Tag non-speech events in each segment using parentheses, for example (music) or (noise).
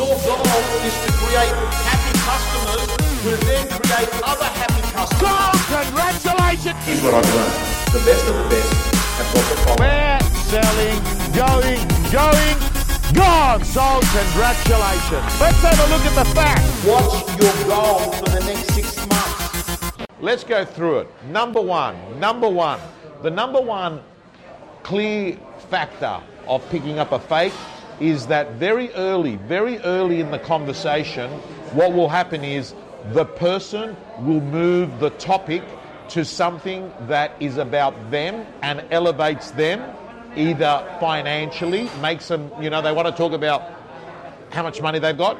Your goal is to create happy customers who then create other happy customers. Congratulations! Here's what I've learned. The best of the best have got the following. We're selling, going, going, gone. So Congratulations. Let's have a look at the facts. What's your goal for the next six months? Let's go through it. Number one, number one, the number one clear factor of picking up a fake is that very early, very early in the conversation, what will happen is the person will move the topic to something that is about them and elevates them either financially, makes them, you know, they want to talk about how much money they've got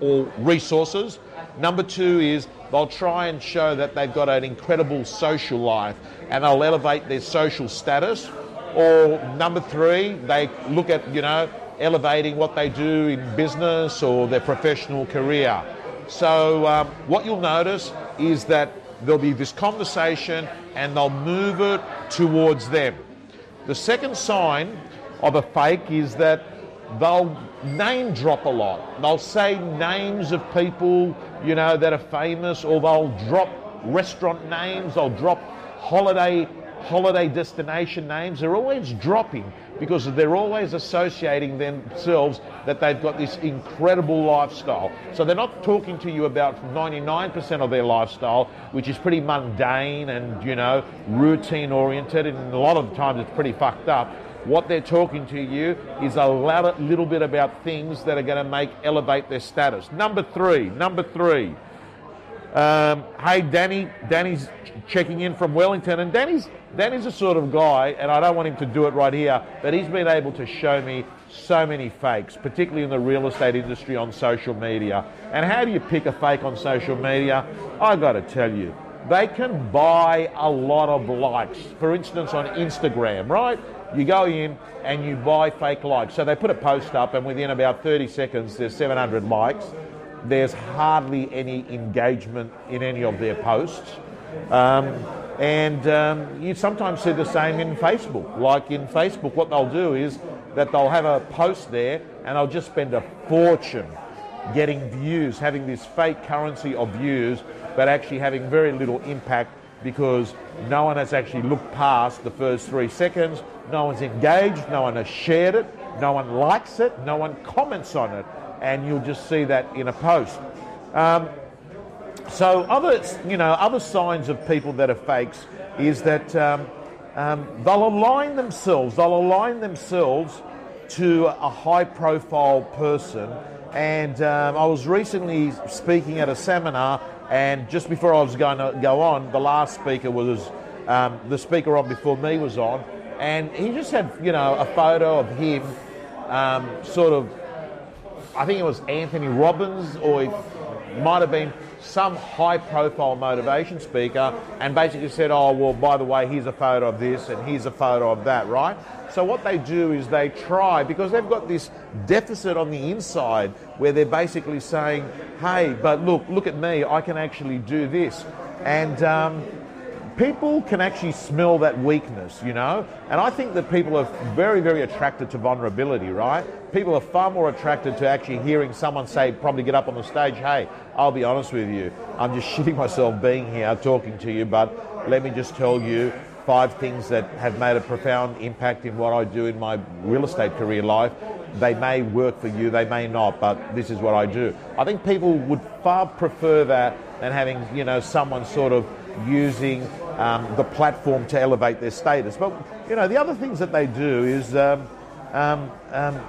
or resources. Number two is they'll try and show that they've got an incredible social life and they'll elevate their social status. Or number three, they look at, you know, elevating what they do in business or their professional career. So um, what you'll notice is that there'll be this conversation and they'll move it towards them. The second sign of a fake is that they'll name drop a lot. They'll say names of people, you know, that are famous, or they'll drop restaurant names, they'll drop holiday holiday destination names. They're always dropping because they're always associating themselves that they've got this incredible lifestyle. So they're not talking to you about 99% of their lifestyle, which is pretty mundane and, you know, routine oriented, and a lot of times it's pretty fucked up. What they're talking to you is a little bit about things that are going to make elevate their status. Number three, number three. Um, hey, Danny. Danny's checking in from Wellington, and Danny's Danny's the sort of guy, and I don't want him to do it right here, but he's been able to show me so many fakes, particularly in the real estate industry on social media. And how do you pick a fake on social media? I got to tell you, they can buy a lot of likes. For instance, on Instagram, right? You go in and you buy fake likes. So they put a post up, and within about 30 seconds, there's 700 likes there's hardly any engagement in any of their posts. Um, and um, you sometimes see the same in Facebook. Like in Facebook, what they'll do is that they'll have a post there and they'll just spend a fortune getting views, having this fake currency of views, but actually having very little impact because no one has actually looked past the first three seconds, no one's engaged, no one has shared it, no one likes it, no one comments on it and you'll just see that in a post. Um, so other, you know, other signs of people that are fakes is that um, um, they'll align themselves. They'll align themselves to a high-profile person. And um, I was recently speaking at a seminar, and just before I was going to go on, the last speaker was um, the speaker on before me was on, and he just had, you know, a photo of him, um, sort of I think it was Anthony Robbins, or it might have been some high profile motivation speaker, and basically said, Oh, well, by the way, here's a photo of this and here's a photo of that, right? So, what they do is they try, because they've got this deficit on the inside where they're basically saying, Hey, but look, look at me, I can actually do this. And um, people can actually smell that weakness, you know? And I think that people are very, very attracted to vulnerability, right? People are far more attracted to actually hearing someone say, probably get up on the stage, hey, I'll be honest with you, I'm just (laughs) shitting myself being here talking to you, but let me just tell you five things that have made a profound impact in what I do in my real estate career life. They may work for you, they may not, but this is what I do. I think people would far prefer that than having, you know, someone sort of using um, the platform to elevate their status. But you know, the other things that they do is um, um, um,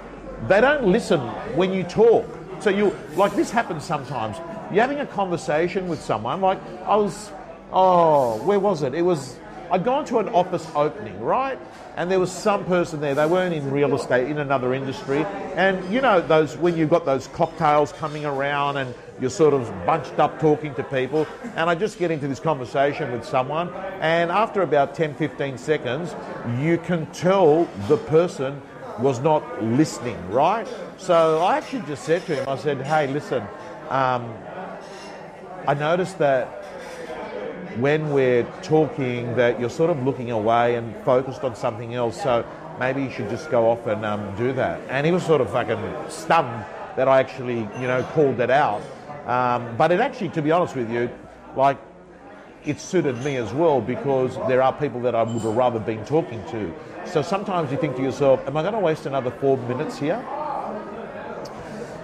they don't listen when you talk. So you like this happens sometimes. You're having a conversation with someone. Like I was, oh, where was it? It was I'd gone to an office opening, right? And there was some person there. They weren't in real estate, in another industry. And you know those when you've got those cocktails coming around and you're sort of bunched up talking to people. And I just get into this conversation with someone, and after about 10, 15 seconds, you can tell the person was not listening, right? So I actually just said to him, I said, hey, listen, um, I noticed that when we're talking that you're sort of looking away and focused on something else. So maybe you should just go off and um, do that. And he was sort of fucking stunned that I actually, you know, called that out. Um, but it actually, to be honest with you, like it suited me as well because there are people that I would have rather been talking to. So sometimes you think to yourself, am I going to waste another four minutes here?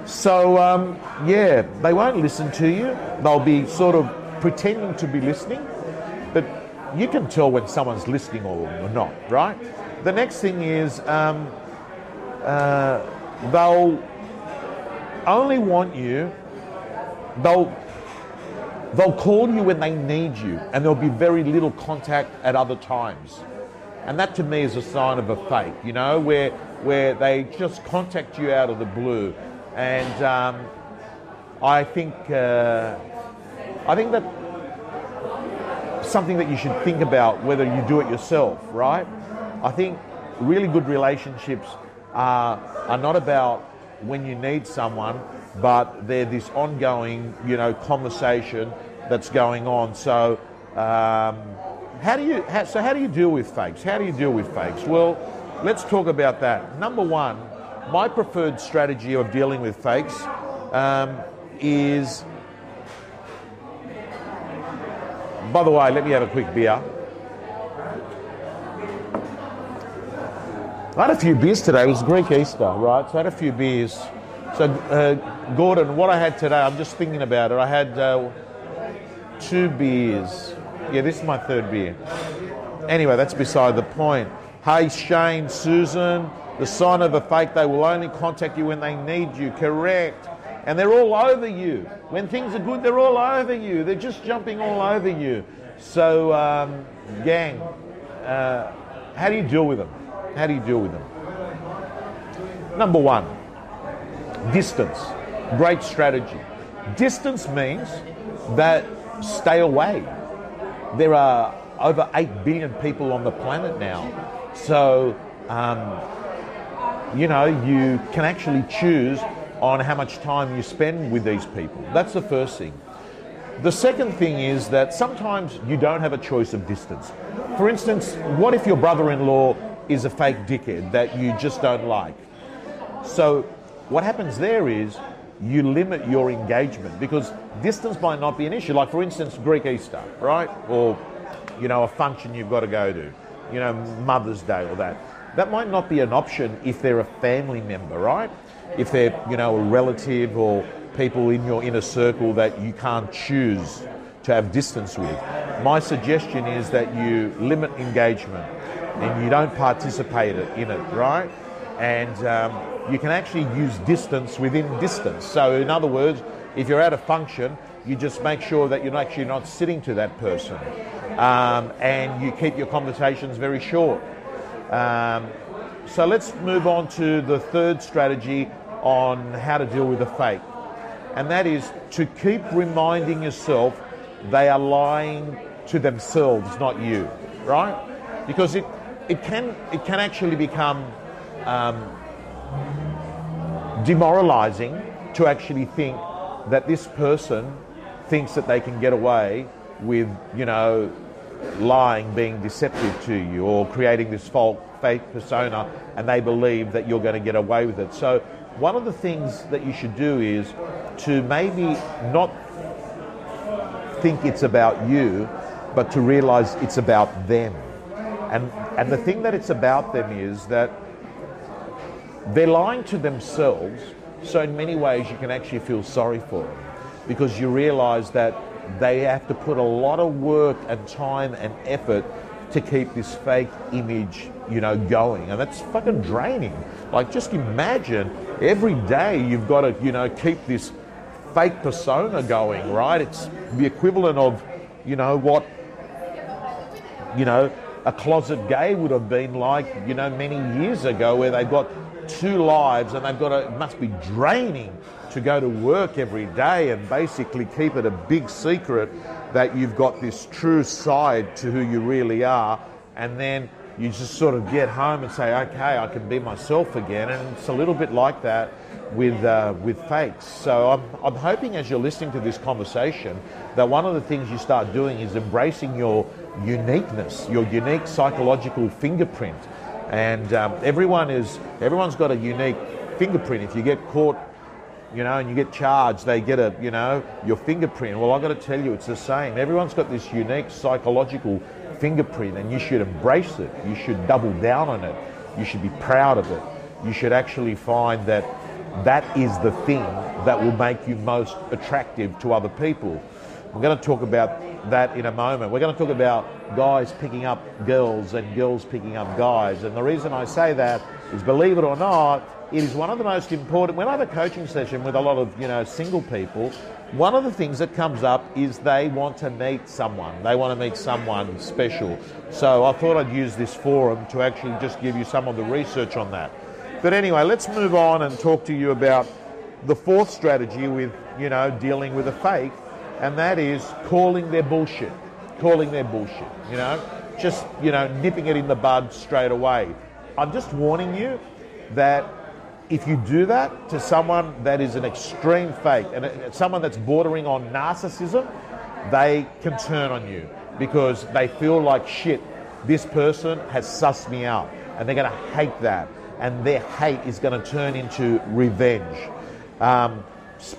So, um, yeah, they won't listen to you. They'll be sort of pretending to be listening, but you can tell when someone's listening or, not, right? The next thing is um, uh, they'll only want you, they'll They'll call you when they need you, and there'll be very little contact at other times. And that to me is a sign of a fake, you know, where, where they just contact you out of the blue. And um, I think, uh, I think that something that you should think about whether you do it yourself, right? I think really good relationships are, are not about when you need someone, but they're this ongoing, you know, conversation that's going on. So, um, how do you? How, so, how do you deal with fakes? How do you deal with fakes? Well, let's talk about that. Number one, my preferred strategy of dealing with fakes um, is. By the way, let me have a quick beer. I had a few beers today. It was Greek Easter, right? So I had a few beers. So, uh, Gordon, what I had today, I'm just thinking about it. I had uh, two beers. Yeah, this is my third beer. Anyway, that's beside the point. Hey, Shane, Susan, the sign of a fake, they will only contact you when they need you. Correct. And they're all over you. When things are good, they're all over you. They're just jumping all over you. So, um, gang, uh, how do you deal with them? How do you deal with them? Number one, distance. Great strategy. Distance means that stay away. There are over 8 billion people on the planet now. So, um, you know, you can actually choose on how much time you spend with these people. That's the first thing. The second thing is that sometimes you don't have a choice of distance. For instance, what if your brother in law is a fake dickhead that you just don't like? So, what happens there is you limit your engagement because distance might not be an issue. Like, for instance, Greek Easter, right? Or, you know, a function you've got to go to, you know, Mother's Day or that. That might not be an option if they're a family member, right? If they're, you know, a relative or people in your inner circle that you can't choose to have distance with. My suggestion is that you limit engagement and you don't participate in it, right? And um, you can actually use distance within distance. So, in other words, if you're at a function, you just make sure that you're actually not sitting to that person. Um, and you keep your conversations very short. Um, so let's move on to the third strategy on how to deal with a fake. And that is to keep reminding yourself they are lying to themselves, not you, right? Because it, it, can, it can actually become um, demoralizing to actually think that this person thinks that they can get away with, you know, lying, being deceptive to you, or creating this false fake persona, and they believe that you're going to get away with it. So, one of the things that you should do is to maybe not think it's about you, but to realize it's about them. And, and the thing that it's about them is that they're lying to themselves, so in many ways you can actually feel sorry for them because you realize that they have to put a lot of work and time and effort to keep this fake image, you know, going. And that's fucking draining. Like, just imagine every day you've got to, you know, keep this fake persona going, right? It's the equivalent of, you know, what, you know, a closet gay would have been like, you know, many years ago, where they've got two lives and they've got to, it must be draining to go to work every day and basically keep it a big secret that you've got this true side to who you really are. And then you just sort of get home and say, okay, I can be myself again. And it's a little bit like that with, uh, with fakes. So I'm, I'm hoping as you're listening to this conversation that one of the things you start doing is embracing your uniqueness, your unique psychological fingerprint and um, everyone is everyone's got a unique fingerprint. If you get caught you know, and you get charged, they get a, you know, your fingerprint. Well, I've got to tell you, it's the same. Everyone's got this unique psychological fingerprint, and you should embrace it. You should double down on it. You should be proud of it. You should actually find that that is the thing that will make you most attractive to other people. We're going to talk about that in a moment. We're going to talk about guys picking up girls and girls picking up guys. And the reason I say that is, believe it or not, it is one of the most important. When I have a coaching session with a lot of you know single people, one of the things that comes up is they want to meet someone. They want to meet someone special. So I thought I'd use this forum to actually just give you some of the research on that. But anyway, let's move on and talk to you about the fourth strategy with you know dealing with a fake, and that is calling their bullshit. Calling their bullshit. You know, just you know nipping it in the bud straight away. I'm just warning you that if you do that to someone that is an extreme fake and someone that's bordering on narcissism, they can turn on you because they feel like shit. This person has sussed me out, and they're going to hate that, and their hate is going to turn into revenge. Um,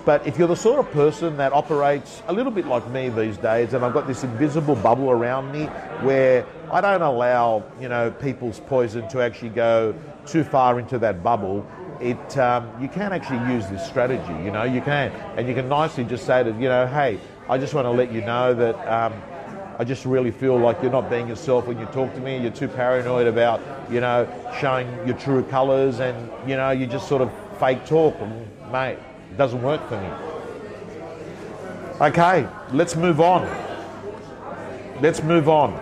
but if you're the sort of person that operates a little bit like me these days, and I've got this invisible bubble around me where I don't allow, you know, people's poison to actually go too far into that bubble, it um, you can actually use this strategy. You know, you can, and you can nicely just say to you know, hey, I just want to let you know that. Um, I just really feel like you're not being yourself when you talk to me. You're too paranoid about, you know, showing your true colours, and you know, you just sort of fake talk. And, mate, doesn't work for me. Okay, let's move on. Let's move on.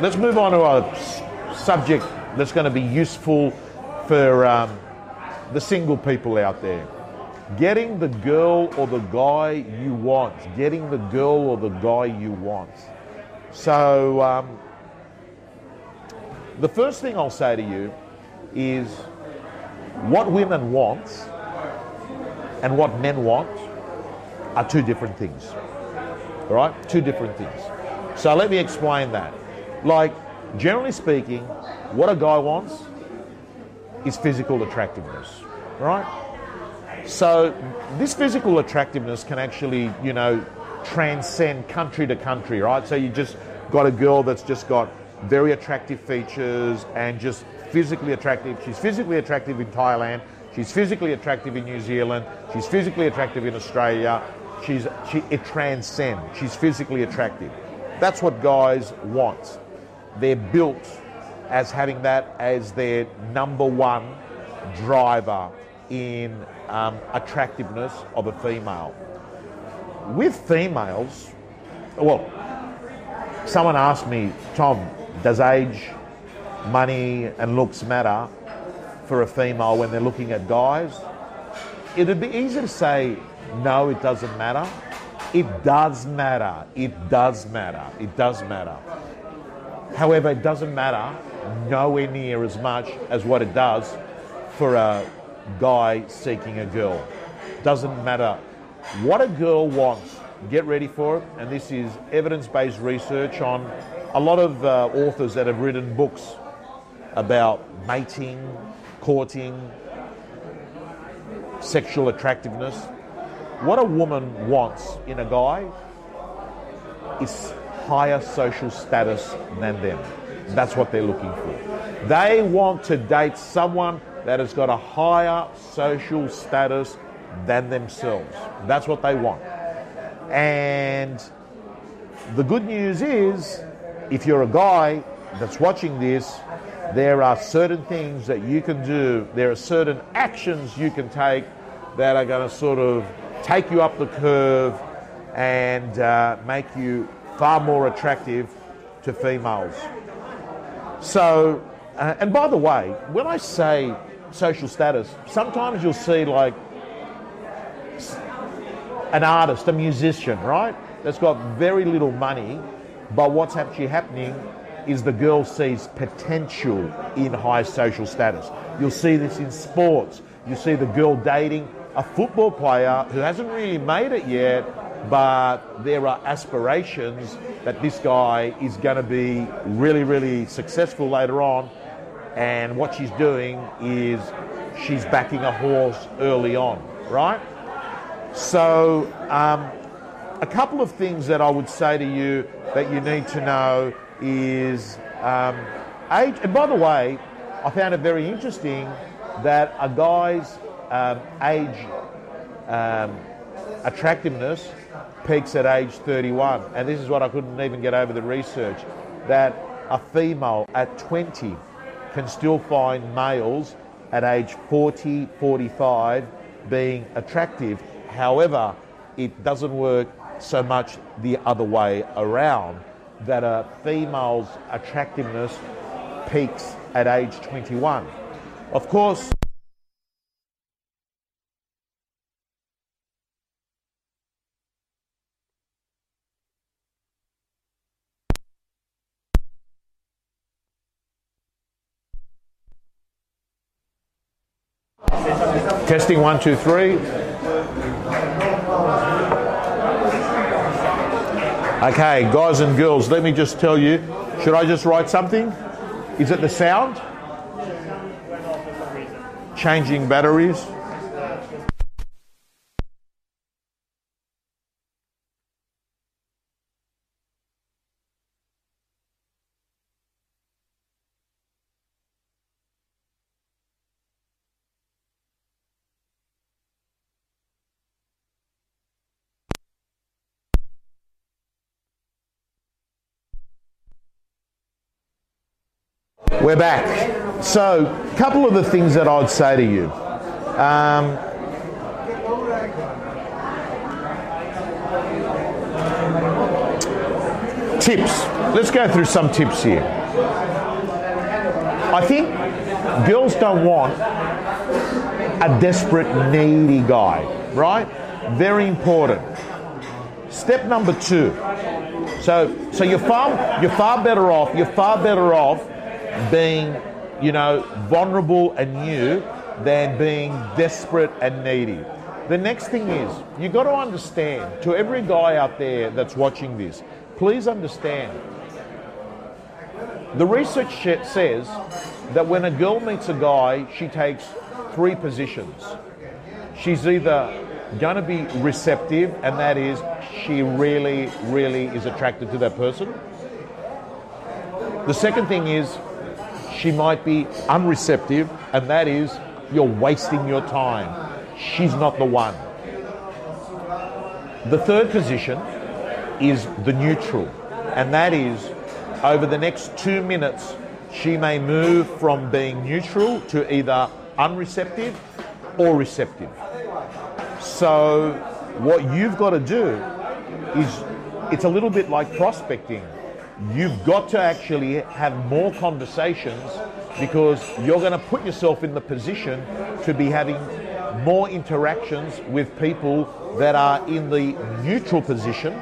Let's move on to a subject that's going to be useful for um, the single people out there. Getting the girl or the guy you want. Getting the girl or the guy you want. So, um, the first thing I'll say to you is what women want and what men want are two different things. All right? Two different things. So, let me explain that. Like, generally speaking, what a guy wants is physical attractiveness, right? So this physical attractiveness can actually, you know, transcend country to country, right? So you just got a girl that's just got very attractive features and just physically attractive. She's physically attractive in Thailand. She's physically attractive in New Zealand. She's physically attractive in Australia. She's she it transcends. She's physically attractive. That's what guys want. They're built as having that as their number one driver in um, attractiveness of a female. With females, well, someone asked me, Tom, does age, money, and looks matter for a female when they're looking at guys? It'd be easy to say, no, it doesn't matter. It does matter. It does matter. It does matter. However, it doesn't matter nowhere near as much as what it does for a guy seeking a girl. Doesn't matter what a girl wants. Get ready for it. And this is evidence based research on a lot of uh, authors that have written books about mating, courting, sexual attractiveness. What a woman wants in a guy is higher social status than them. That's what they're looking for. They want to date someone that has got a higher social status than themselves. That's what they want. And the good news is, if you're a guy that's watching this, there are certain things that you can do, there are certain actions you can take that are going to sort of take you up the curve and uh, make you far more attractive to females. So, uh, and by the way, when I say social status, sometimes you'll see like an artist, a musician, right? That's got very little money, but what's actually happening is the girl sees potential in high social status. You'll see this in sports. You see the girl dating a football player who hasn't really made it yet, but there are aspirations that this guy is going to be really, really successful later on. And what she's doing is she's backing a horse early on, right? So, um, a couple of things that I would say to you that you need to know is um, age. And by the way, I found it very interesting that a guy's um, age um, attractiveness peaks at age 31. And this is what I couldn't even get over the research that a female at 20 can still find males at age 40, 45 being attractive. However, it doesn't work so much the other way around that a female's attractiveness peaks at age 21. Of course, Testing one, two, three. Okay, guys and girls, let me just tell you. Should I just write something? Is it the sound? Changing batteries. We're back. So, a couple of the things that I'd say to you. Um, tips. Let's go through some tips here. I think girls don't want a desperate, needy guy, right? Very important. Step number two. So, so you're far, you're far better off. You're far better off being, you know, vulnerable and new than being desperate and needy. The next thing is, you've got to understand, to every guy out there that's watching this, please understand. The research says that when a girl meets a guy, she takes three positions. She's either going to be receptive, and that is she really, really is attracted to that person. The second thing is she might be unreceptive, and that is you're wasting your time. She's not the one. The third position is the neutral, and that is over the next two minutes, she may move from being neutral to either unreceptive or receptive. So, what you've got to do is it's a little bit like prospecting. You've got to actually have more conversations because you're going to put yourself in the position to be having more interactions with people that are in the neutral position.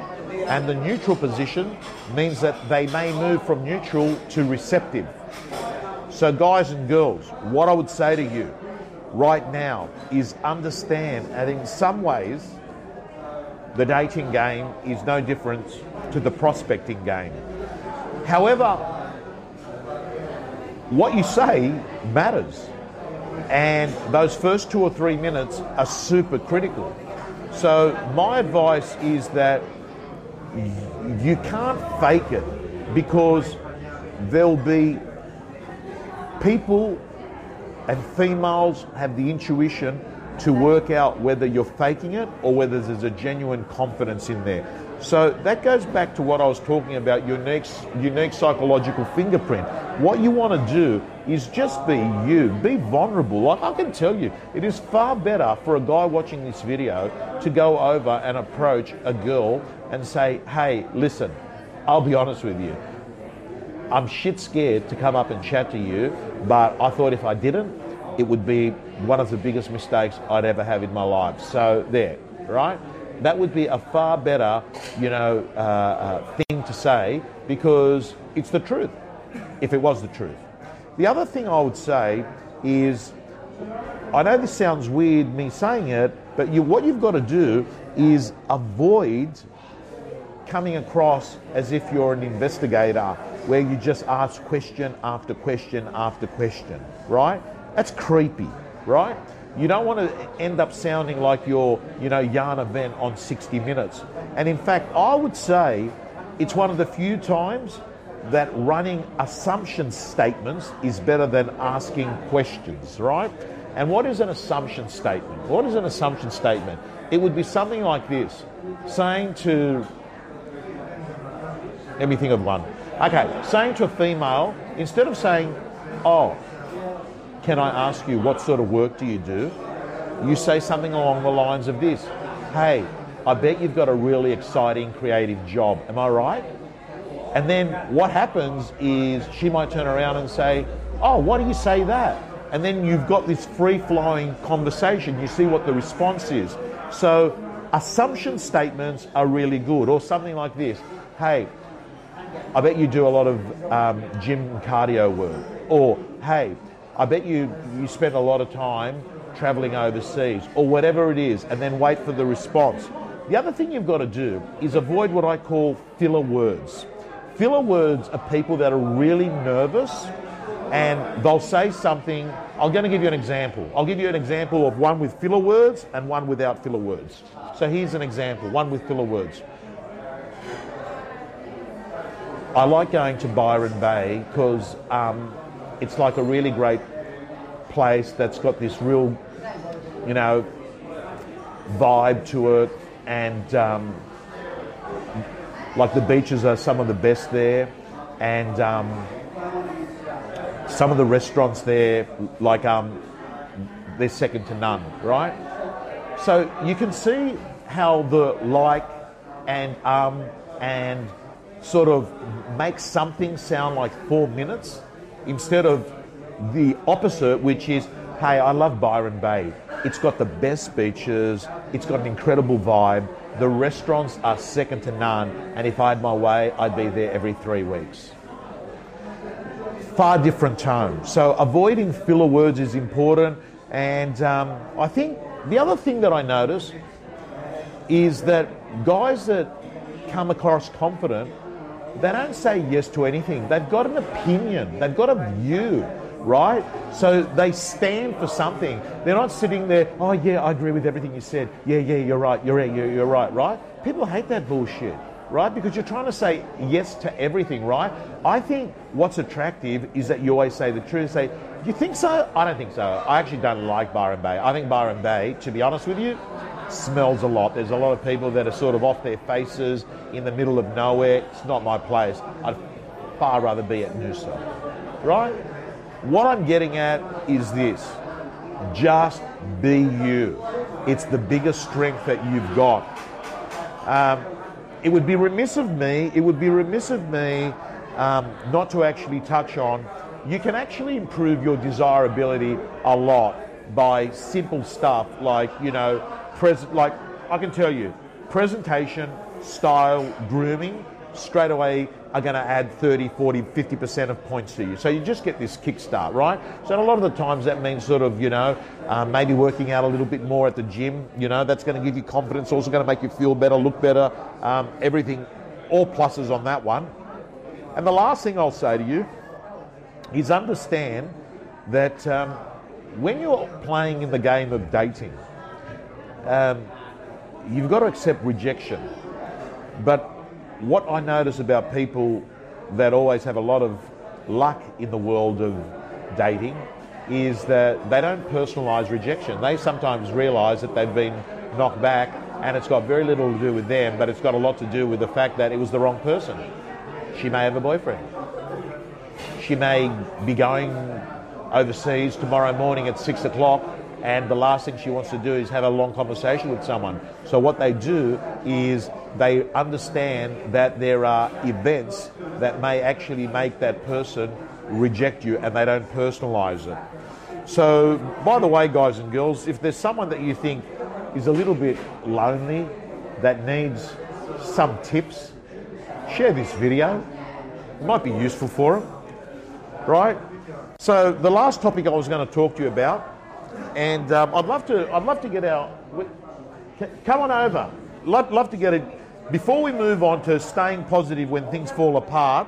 And the neutral position means that they may move from neutral to receptive. So, guys and girls, what I would say to you right now is understand that in some ways, the dating game is no different to the prospecting game. However, what you say matters. And those first two or three minutes are super critical. So, my advice is that you can't fake it because there'll be people and females have the intuition to work out whether you're faking it or whether there's a genuine confidence in there. So that goes back to what I was talking about unique, unique psychological fingerprint. What you want to do is just be you, be vulnerable. Like I can tell you, it is far better for a guy watching this video to go over and approach a girl and say, hey, listen, I'll be honest with you. I'm shit scared to come up and chat to you, but I thought if I didn't, it would be one of the biggest mistakes I'd ever have in my life. So there, right? That would be a far better, you know, uh, uh, thing to say because it's the truth, if it was the truth. The other thing I would say is, I know this sounds weird me saying it, but you, what you've got to do is avoid coming across as if you're an investigator where you just ask question after question after question, right? That's creepy, right? You don't want to end up sounding like you're, you know, Jana Wendt on 60 Minutes. And in fact, I would say it's one of the few times that running assumption statements is better than asking questions, right? And what is an assumption statement? What is an assumption statement? It would be something like this saying to, let me think of one. Okay, saying to a female, instead of saying, oh, can I ask you what sort of work do you do? You say something along the lines of this Hey, I bet you've got a really exciting creative job. Am I right? And then what happens is she might turn around and say, Oh, why do you say that? And then you've got this free flowing conversation. You see what the response is. So assumption statements are really good. Or something like this Hey, I bet you do a lot of um, gym cardio work. Or, hey, I bet you, you spend a lot of time traveling overseas, or whatever it is, and then wait for the response. The other thing you've got to do is avoid what I call filler words. Filler words are people that are really nervous and they'll say something. I'm going to give you an example. I'll give you an example of one with filler words and one without filler words. So here's an example one with filler words. I like going to Byron Bay because um, it's like a really great place that's got this real, you know, vibe to it, and um, like the beaches are some of the best there, and um, some of the restaurants there, like um, they're second to none, right? So you can see how the like and um and sort of make something sound like four minutes instead of the opposite, which is, hey, I love Byron Bay. It's got the best beaches, it's got an incredible vibe. The restaurants are second to none, and if I had my way, I'd be there every three weeks. Far different tone. So avoiding filler words is important, and um, I think the other thing that I notice is that guys that come across confident they don't say yes to anything. They've got an opinion, they've got a view, right? So they stand for something. They're not sitting there, oh, yeah, I agree with everything you said. Yeah, yeah, you're right, you're right, you're, you're right, right? People hate that bullshit, right? Because you're trying to say yes to everything, right? I think what's attractive is that you always say the truth. Say, you think so? I don't think so. I actually don't like Byron Bay. I think Byron Bay, to be honest with you, smells a lot. There's a lot of people that are sort of off their faces in the middle of nowhere. It's not my place. I'd far rather be at Noosa. Right? What I'm getting at is this just be you. It's the biggest strength that you've got. Um, it would be remiss of me, it would be remiss of me um, not to actually touch on you can actually improve your desirability a lot by simple stuff like, you know, present, like I can tell you, presentation, style, grooming, straight away are going to add 30, 40, 50% of points to you. So you just get this kickstart, right? So a lot of the times that means sort of, you know, um, maybe working out a little bit more at the gym, you know, that's going to give you confidence, also going to make you feel better, look better, um, everything, all pluses on that one. And the last thing I'll say to you is understand that um, when you're playing in the game of dating, um, you've got to accept rejection. But what I notice about people that always have a lot of luck in the world of dating is that they don't personalise rejection. They sometimes realise that they've been knocked back and it's got very little to do with them, but it's got a lot to do with the fact that it was the wrong person. She may have a boyfriend. She may be going overseas tomorrow morning at six o'clock and the last thing she wants to do is have a long conversation with someone. So what they do is they understand that there are events that may actually make that person reject you and they don't personalize it. So, by the way, guys and girls, if there's someone that you think is a little bit lonely, that needs some tips, share this video. It might be useful for them, right? So, the last topic I was going to talk to you about and um, I'd love to. I'd love to get our. Come on over. Love, love to get it. Before we move on to staying positive when things fall apart,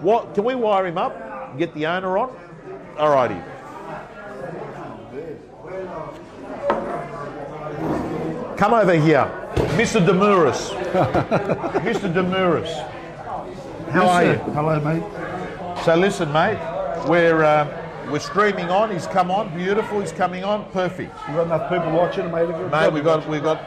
what can we wire him up? Get the owner on. Alrighty. come over here, Mr. Demuris. (laughs) Mr. Demuris. How are you? Hello, mate. So listen, mate, we're um, we're streaming on. He's come on, beautiful. He's coming on, perfect. You got enough people watching, mate? Mate, we've got we've got,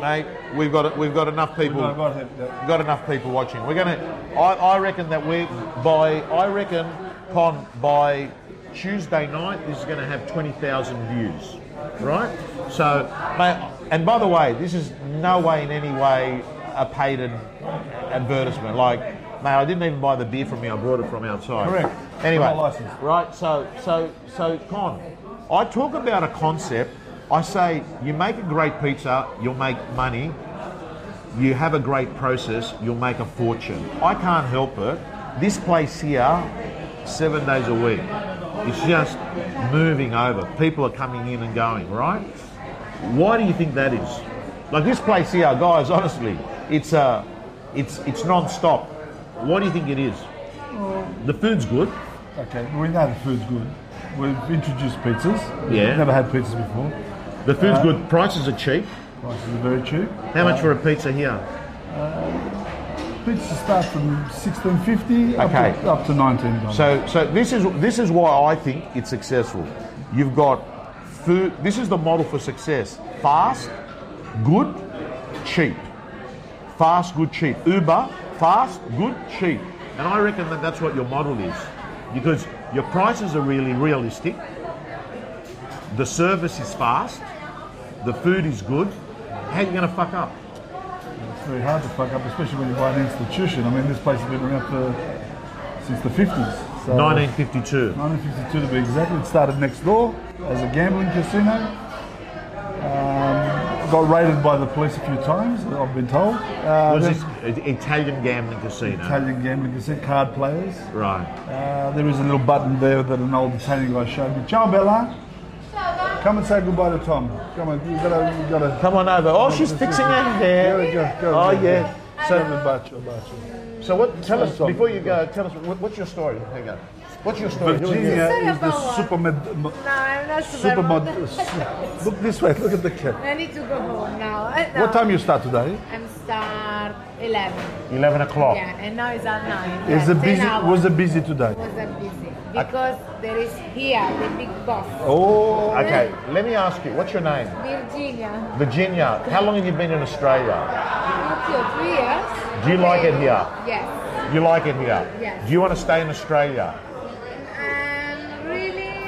mate, we've got we've got enough people. We've got- got enough people watching. We're gonna. I, I reckon that we by I reckon Con by Tuesday night this is going to have twenty thousand views, right? So, mate, and by the way, this is no way in any way a paid advertisement. Like, mate, I didn't even buy the beer from me. I brought it from outside. Correct. Anyway, Not licensed. right? So, so, so, Con, I talk about a concept. I say you make a great pizza, you'll make money you have a great process, you'll make a fortune. I can't help it. This place here, seven days a week, it's just moving over. People are coming in and going, right? Why do you think that is? Like this place here, guys, honestly, it's uh, it's it's non-stop. Why do you think it is? The food's good. Okay, we know the food's good. We've introduced pizzas. Yeah. We've never had pizzas before. The food's Uh, good. Prices are cheap. Prices are very cheap. How much for a pizza here? Pizza start from sixteen fifty up, Okay. to, up to nineteen dollars. So, so this is this is why I think it's successful. You've got food. This is the model for success: fast, good, cheap. Fast, good, cheap. Uber, fast, good, cheap. And I reckon that that's what your model is, because your prices are really realistic. The service is fast. The food is good. How are you going to fuck up? it's very hard to fuck up, especially when you buy an institution. I mean, this place has been around for since the fifties. So 1952. 1952 to be exact. It started next door as a gambling casino. Um, got raided by the police a few times, I've been told. Uh, Was this Italian gambling casino? Italian gambling casino, card players. Right. Uh, there is a little button there that an old Italian guy showed me. Ciao, Bella. Come and say goodbye to Tom. Come on, you gotta, you gotta. Come on over. Oh, she's fixing her hair. Go, go, go, Oh yeah. So, So, bacio, bacio. so what? Tell us before you go. Tell us what, what's your story. Hang on. What's your story? Who you? Virginia is the about super med, No, I'm not super super mod. mod- (laughs) Look this way. Look at the cat. I need to go home now. Uh, no. What time you start today? I'm start 11. Eleven o'clock. Yeah, and now it's at 9. Is yeah, it busy? Was it busy today? Was it busy? Because there is here the big boss, Oh, Okay. Let me ask you. What's your name? Virginia. Virginia. How long have you been in Australia? Two or three years. Do you like it here? Yes. You like it here? Yes. Do you want to stay in Australia?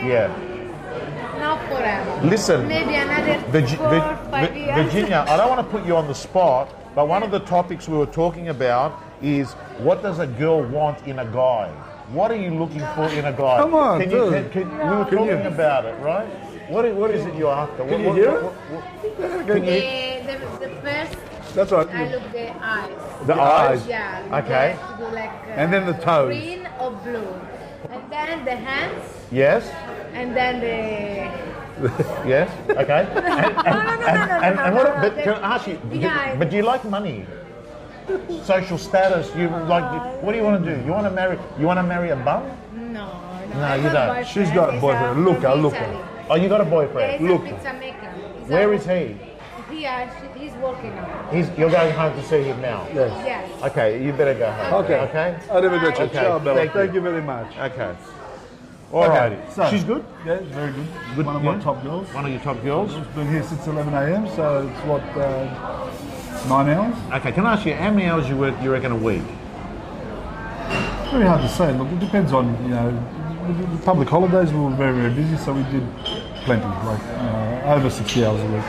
And really, Yeah. not forever. Listen, Maybe another Virgi- four, Vir- five Vir- years. Virginia, I don't want to put you on the spot, but one of the topics we were talking about is what does a girl want in a guy? What are you looking for in a guy? Come on, can you, dude. can, can, we were talking you- about it, right? What is, what is it you're after? What, you what- hear what- it? what- can you, the, the, the first, that's right. I look the eyes. the eyes? Yeah. you Okay. have to do like, uh, And then the toes. Green or blue. And then the hands, Yes? And then the. (laughs) Yes? Okay. (laughs) And, and, no, no, no, and, no, and, no, and no, what, no, but the- can I ask you, the do- but do you like money? Social status, you like, what do you want to do? You want to marry, you want to marry a bum? No, no. No, you don't. boyfriend. She's got a boyfriend. Luca, from Luca. Oh, you got a He's boyfriend? Look. a pizza maker. He's Where a- is he? He, uh, he's working on. He's, you're going home to see him now? Yes. Yes. Okay, you better go home. Okay. Okay? Arrivederci. Okay, Ciao, Bella. thank Thank, you. you very much. Okay. All righty. so- She's good? Yeah, very good. Good, One of yeah? my top girls. One of your top girls? Been here since 11 a.m., so it's what, uh, nine hours? Okay, can I ask you, how many hours you work, you reckon, a week? Very hard to say. Look, it depends on, you know, the public holidays we were very, very busy, so we did plenty, like uh, over 60 hours a week.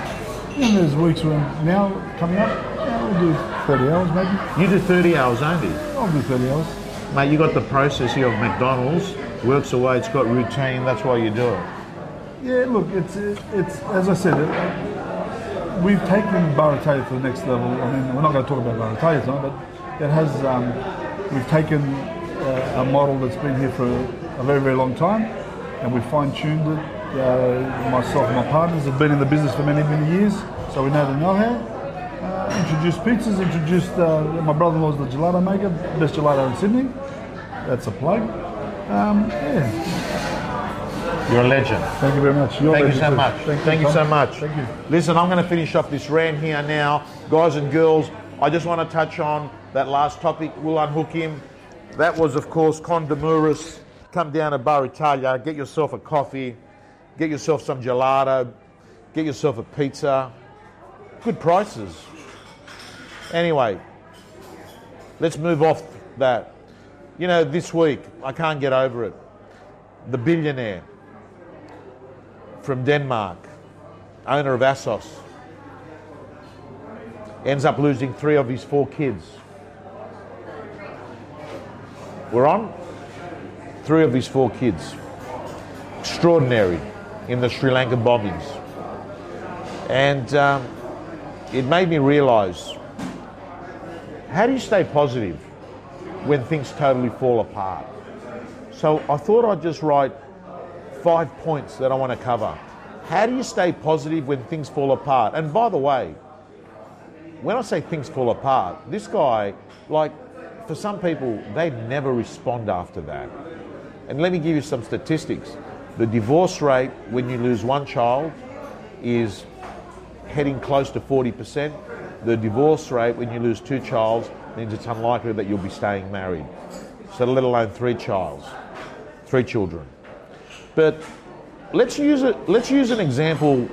And there's weeks when now coming up, yeah, we'll do 30 hours maybe. You do 30 hours only. I'll do 30 hours. Mate, you got the process here of McDonald's, works away, it's got routine, that's why you do it. Yeah, look, it's it's as I said, it, we've taken Bar Italia to the next level. I mean, we're not going to talk about Bar Italia tonight, but it has. Um, we've taken uh, a model that's been here for a very, very long time, and we fine-tuned it. Uh, myself and my partners have been in the business for many, many years, so we know the know-how. Uh, introduced pizzas, introduced uh, my brother-in-law's the gelato maker, best gelato in Sydney. That's a plug. Um, yeah, You're a legend. Thank you very much. You're Thank you so too. much. Thank, you so much. Thank you. Listen, I'm going to finish off this rant here now. Guys and girls, I just want to touch on that last topic. We'll unhook him. That was, of course, Con Demuris. Come down to Bar Italia, get yourself a coffee, get yourself some gelato, get yourself a pizza. Good prices. Anyway, let's move off that. You know, this week, I can't get over it. The billionaire from Denmark, owner of ASOS, ends up losing three of his four kids. We're on? Three of his four kids. Extraordinary in the Sri Lankan bombings. And um, it made me realize how do you stay positive when things totally fall apart? So I thought I'd just write five points that I want to cover. How do you stay positive when things fall apart? And by the way, when I say things fall apart, this guy, like, for some people, they never respond after that. And let me give you some statistics. The divorce rate when you lose one child is heading close to 40%. The divorce rate when you lose two childs means it's unlikely that you'll be staying married. So let alone three childs, three children. But let's use it. Let's use an example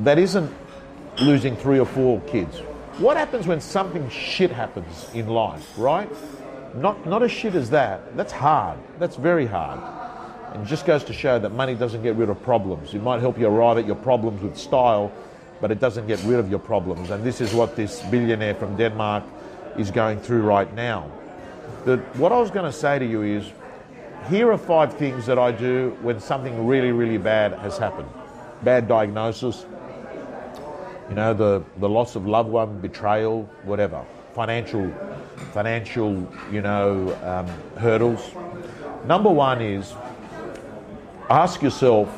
that isn't losing three or four kids. What happens when something shit happens in life, right? Not not as shit as that. That's hard. That's very hard. And just goes to show that money doesn't get rid of problems. It might help you arrive at your problems with style, but it doesn't get rid of your problems. And this is what this billionaire from Denmark is going through right now. But what I was going to say to you is here are five things that I do when something really, really bad has happened. Bad diagnosis, you know, the, the loss of loved one, betrayal, whatever. Financial, financial, you know, um, hurdles. Number one is ask yourself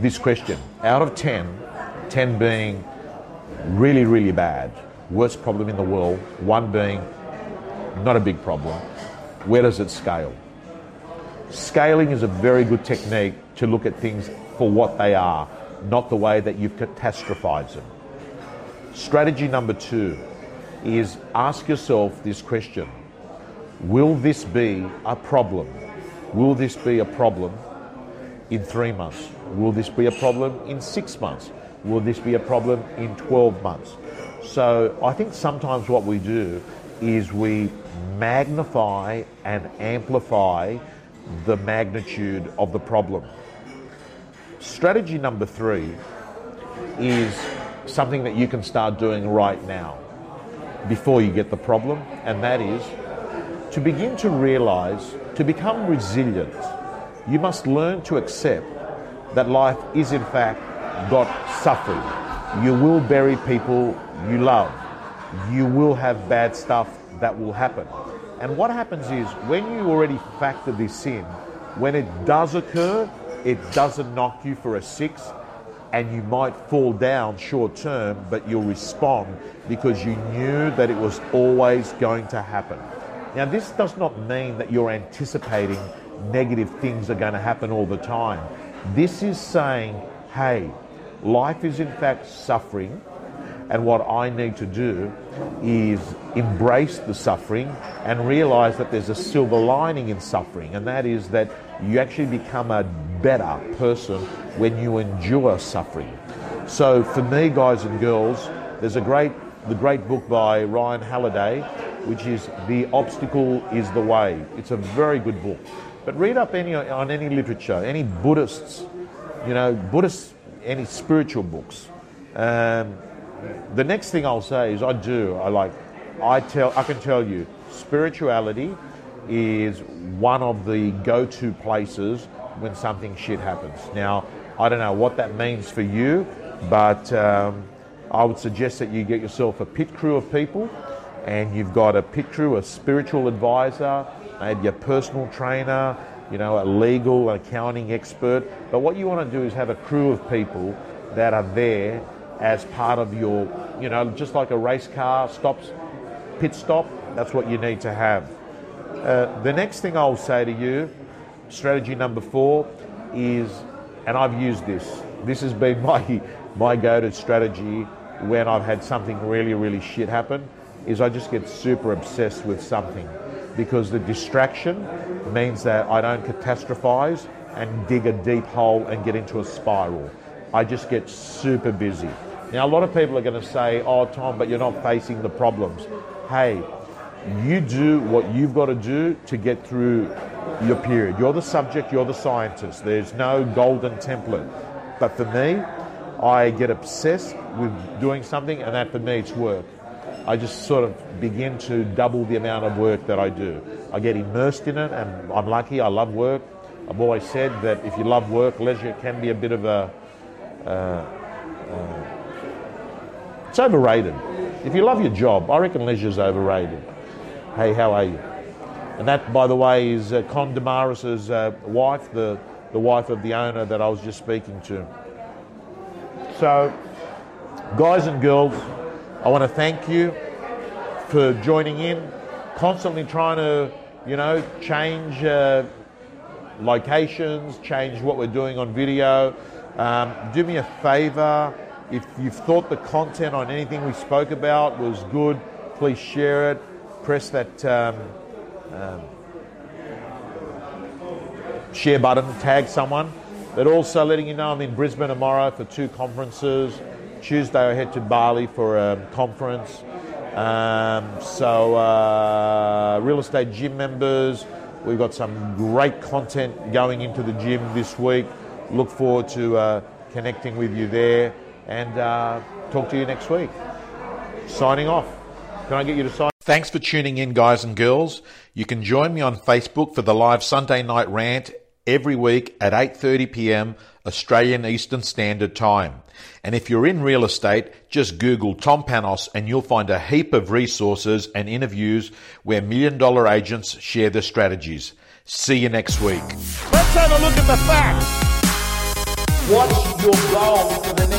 this question. Out of 10, 10 being really, really bad, worst problem in the world, one being not a big problem, where does it scale? Scaling is a very good technique to look at things for what they are, not the way that you've catastrophized them. Strategy number two is ask yourself this question Will this be a problem? Will this be a problem in three months? Will this be a problem in six months? Will this be a problem in 12 months? So I think sometimes what we do is we magnify and amplify the magnitude of the problem. Strategy number three is something that you can start doing right now before you get the problem, and that is to begin to realize, to become resilient, you must learn to accept that life is in fact got suffering. You will bury people you love. You will have bad stuff that will happen. And what happens is when you already factor this in, when it does occur, it doesn't knock you for a six, and you might fall down short term, but you'll respond because you knew that it was always going to happen. Now, this does not mean that you're anticipating negative things are going to happen all the time. This is saying, hey, life is in fact suffering, and what I need to do is embrace the suffering and realize that there's a silver lining in suffering, and that is that you actually become a better person when you endure suffering. So, for me, guys and girls, there's a great, the great book by Ryan Holiday, which is "The Obstacle Is the Way." It's a very good book. But read up any on any literature, any Buddhists, you know, Buddhist, any spiritual books. Um, the next thing I'll say is I do. I like. I tell. I can tell you, spirituality is one of the go-to places when something shit happens. Now, I don't know what that means for you, but um, I would suggest that you get yourself a pit crew of people, and you've got a pit crew, a spiritual advisor, maybe a personal trainer, you know, a legal, accounting expert. But what you want to do is have a crew of people that are there as part of your, you know, just like a race car stops, pit stop, that's what you need to have. Uh, the next thing I'll say to you, strategy number four, is, and I've used this. This has been (laughs) my my go-to strategy when I've had something really really shit happen. Is I just get super obsessed with something because the distraction means that I don't catastrophize and dig a deep hole and get into a spiral. I just get super busy. Now, a lot of people are going to say, oh, Tom, but you're not facing the problems. Hey, you do what you've got to do to get through your period. You're the subject, you're the scientist. There's no golden template. But for me, I get obsessed with doing something, and that for me, it's work. I just sort of begin to double the amount of work that I do. I get immersed in it, and I'm lucky. I love work. I've always said that if you love work, leisure can be a bit of a. Uh, uh, it's overrated. If you love your job, I reckon leisure's overrated. Hey, how are you? And that, by the way, is uh, Con Demuris's uh, wife, the, the wife of the owner that I was just speaking to. So, guys and girls, I want to thank you for joining in, constantly trying to, you know, change uh, locations, change what we're doing on video. Um, do me a favor, if you've thought the content on anything we spoke about was good, please share it. Press that um, um, share button, tag someone. But also letting you know I'm in Brisbane tomorrow for two conferences. Tuesday I head to Bali for a conference. Um, so, uh, real estate gym members, we've got some great content going into the gym this week. Look forward to uh, connecting with you there and uh, talk to you next week. Signing off. Can I get you to sign? Thanks for tuning in, guys and girls. You can join me on Facebook for the live Sunday night rant every week at 8:30 p.m. Australian Eastern Standard Time. And if you're in real estate, just Google Tom Panos and you'll find a heap of resources and interviews where million dollar agents share their strategies. See you next week. Let's have a look at the facts. What's your goal for the next